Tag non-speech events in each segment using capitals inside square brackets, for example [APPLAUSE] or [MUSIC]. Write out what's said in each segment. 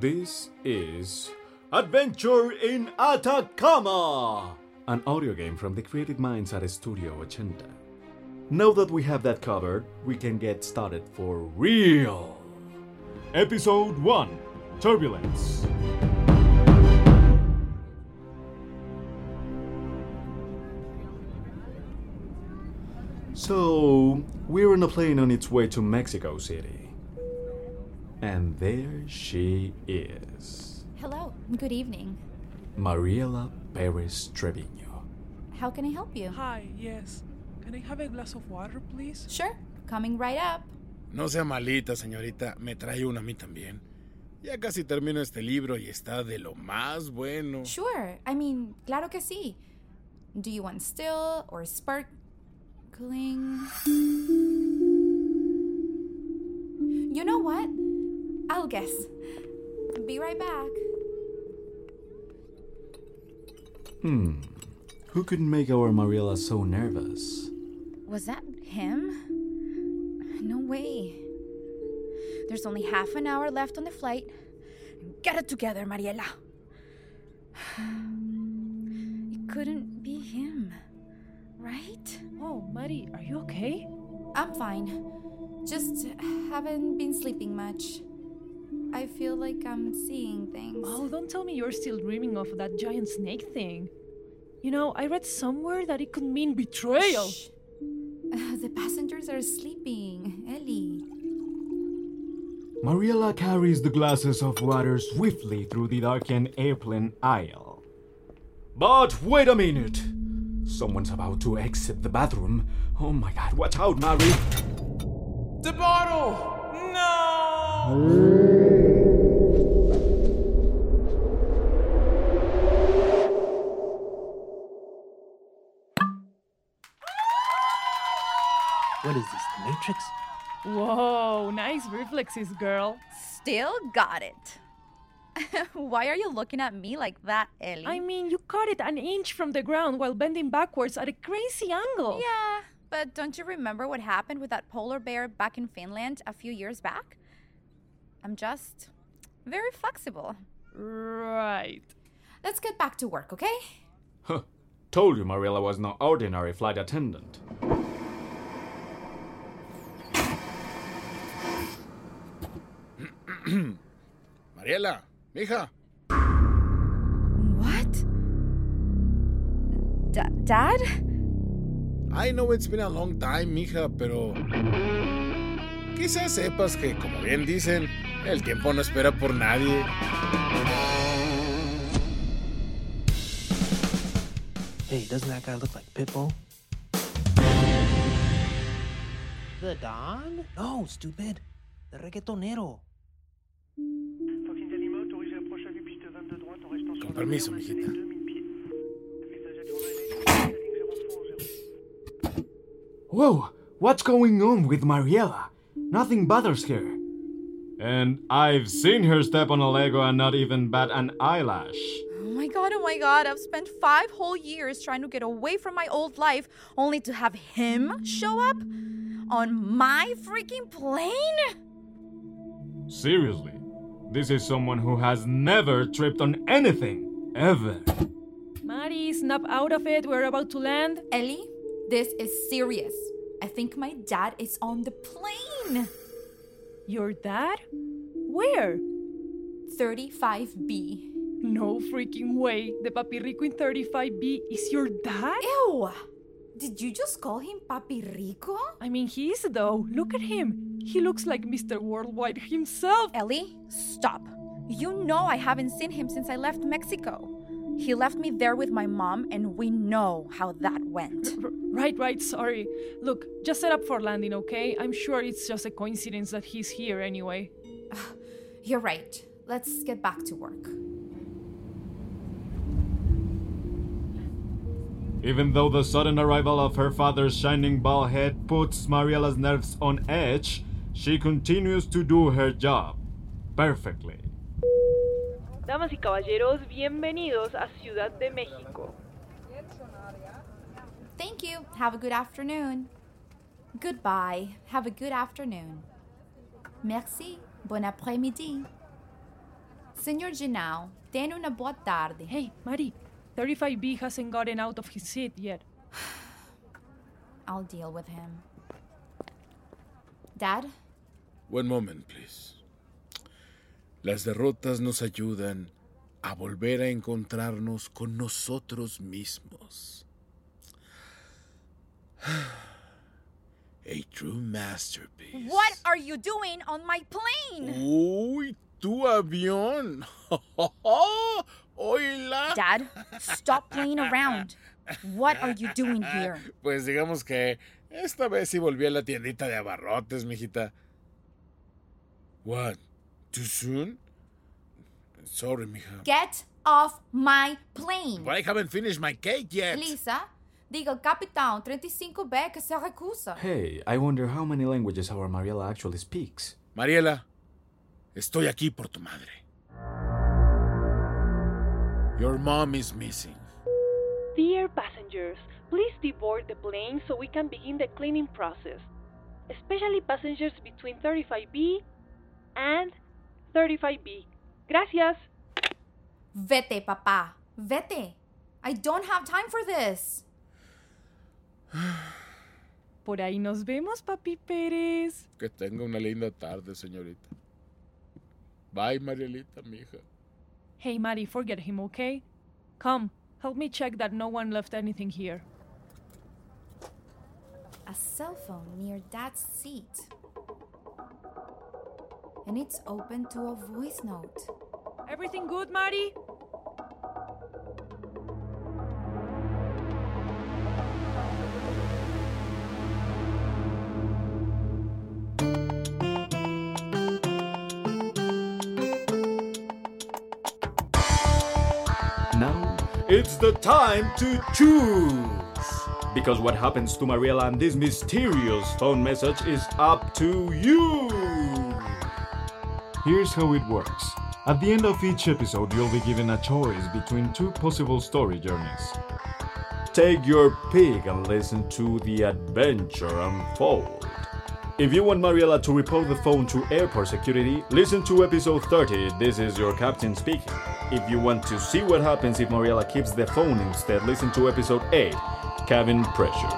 This is Adventure in Atacama, an audio game from the creative minds at Studio Ochenta. Now that we have that covered, we can get started for real. Episode 1 Turbulence. So, we're on a plane on its way to Mexico City. And there she is. Hello, good evening. Mariela Perez Trevino. How can I help you? Hi, yes. Can I have a glass of water, please? Sure, coming right up. No sea malita, señorita. Me trae una a mí también. Ya casi termino este libro y está de lo más bueno. Sure, I mean, claro que sí. Do you want still or sparkling? You know what? I'll guess. Be right back. Hmm. Who could make our Mariela so nervous? Was that him? No way. There's only half an hour left on the flight. Get it together, Mariela. [SIGHS] It couldn't be him, right? Oh, Mari, are you okay? I'm fine. Just haven't been sleeping much. I feel like I'm seeing things. Oh, don't tell me you're still dreaming of that giant snake thing. You know, I read somewhere that it could mean betrayal. Shh. Uh, [LAUGHS] the passengers are sleeping. Ellie. Mariela carries the glasses of water swiftly through the darkened airplane aisle. But wait a minute! Someone's about to exit the bathroom. Oh my god, watch out, Mari! The bottle! No! [LAUGHS] is Matrix? Whoa, nice reflexes, girl. Still got it. [LAUGHS] Why are you looking at me like that, Ellie? I mean, you caught it an inch from the ground while bending backwards at a crazy angle. Yeah, but don't you remember what happened with that polar bear back in Finland a few years back? I'm just very flexible. Right. Let's get back to work, okay? Huh. Told you Mariela was no ordinary flight attendant. [CLEARS THROAT] Mariela, mija. What? Da- Dad? I know it's been a long time, mija, pero. Quizás sepas que, como bien dicen, el tiempo no espera por nadie. Hey, doesn't that guy look like Pitbull? The Don? No, stupid. The reggaetonero. Con permiso, mijita. Whoa, what's going on with Mariela? Nothing bothers her. And I've seen her step on a Lego and not even bat an eyelash. Oh my god, oh my god, I've spent five whole years trying to get away from my old life only to have him show up on my freaking plane? Seriously, this is someone who has never tripped on anything, ever. Mari, snap out of it. We're about to land. Ellie, this is serious. I think my dad is on the plane. Your dad? Where? 35B. No freaking way. The Papi Rico in 35B is your dad? Ew! Did you just call him Papi Rico? I mean, he is though. Look at him. He looks like Mr. Worldwide himself. Ellie, stop. You know I haven't seen him since I left Mexico. He left me there with my mom, and we know how that went. R- right, right, sorry. Look, just set up for landing, okay? I'm sure it's just a coincidence that he's here anyway. [SIGHS] You're right. Let's get back to work. Even though the sudden arrival of her father's shining bald head puts Mariela's nerves on edge, she continues to do her job perfectly. Damas y caballeros, bienvenidos a Ciudad de México. Thank you. Have a good afternoon. Goodbye. Have a good afternoon. Merci. Bon après-midi. Señor Genao, ten una boa tarde. Hey, Marie, 35B hasn't gotten out of his seat yet. [SIGHS] I'll deal with him. Dad, One moment, please. Las derrotas nos ayudan a volver a encontrarnos con nosotros mismos. [SIGHS] A true masterpiece. what are you doing on my plane? Uy, tu avión. [LAUGHS] Oíla. Dad, stop playing around. What are you doing here? [LAUGHS] Pues digamos que esta vez sí volví a la tiendita de abarrotes, mijita. What? Too soon? Sorry, mija. Get off my plane. But I haven't finished my cake yet. Lisa, diga al capitão 35B que se recusa. Hey, I wonder how many languages our Mariela actually speaks. Mariela, estoy aquí por tu madre. Your mom is missing. Dear passengers, please deboard the plane so we can begin the cleaning process, especially passengers between 35B and 35B. Gracias. Vete, papá. Vete. I don't have time for this. [SIGHS] Por ahí nos vemos, papi Pérez. Que tenga una linda tarde, señorita. Bye, Marielita, mija. Hey, Mari, forget him, okay? Come, help me check that no one left anything here. A cell phone near Dad's seat. And it's open to a voice note. Everything good, Mari? It's the time to choose! Because what happens to Mariela and this mysterious phone message is up to you! Here's how it works. At the end of each episode, you'll be given a choice between two possible story journeys. Take your pick and listen to the adventure unfold. If you want Mariela to report the phone to airport security, listen to episode 30. This is your captain speaking. If you want to see what happens if Mariela keeps the phone instead, listen to episode 8. Cabin pressure.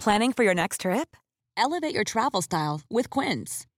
Planning for your next trip? Elevate your travel style with Quince.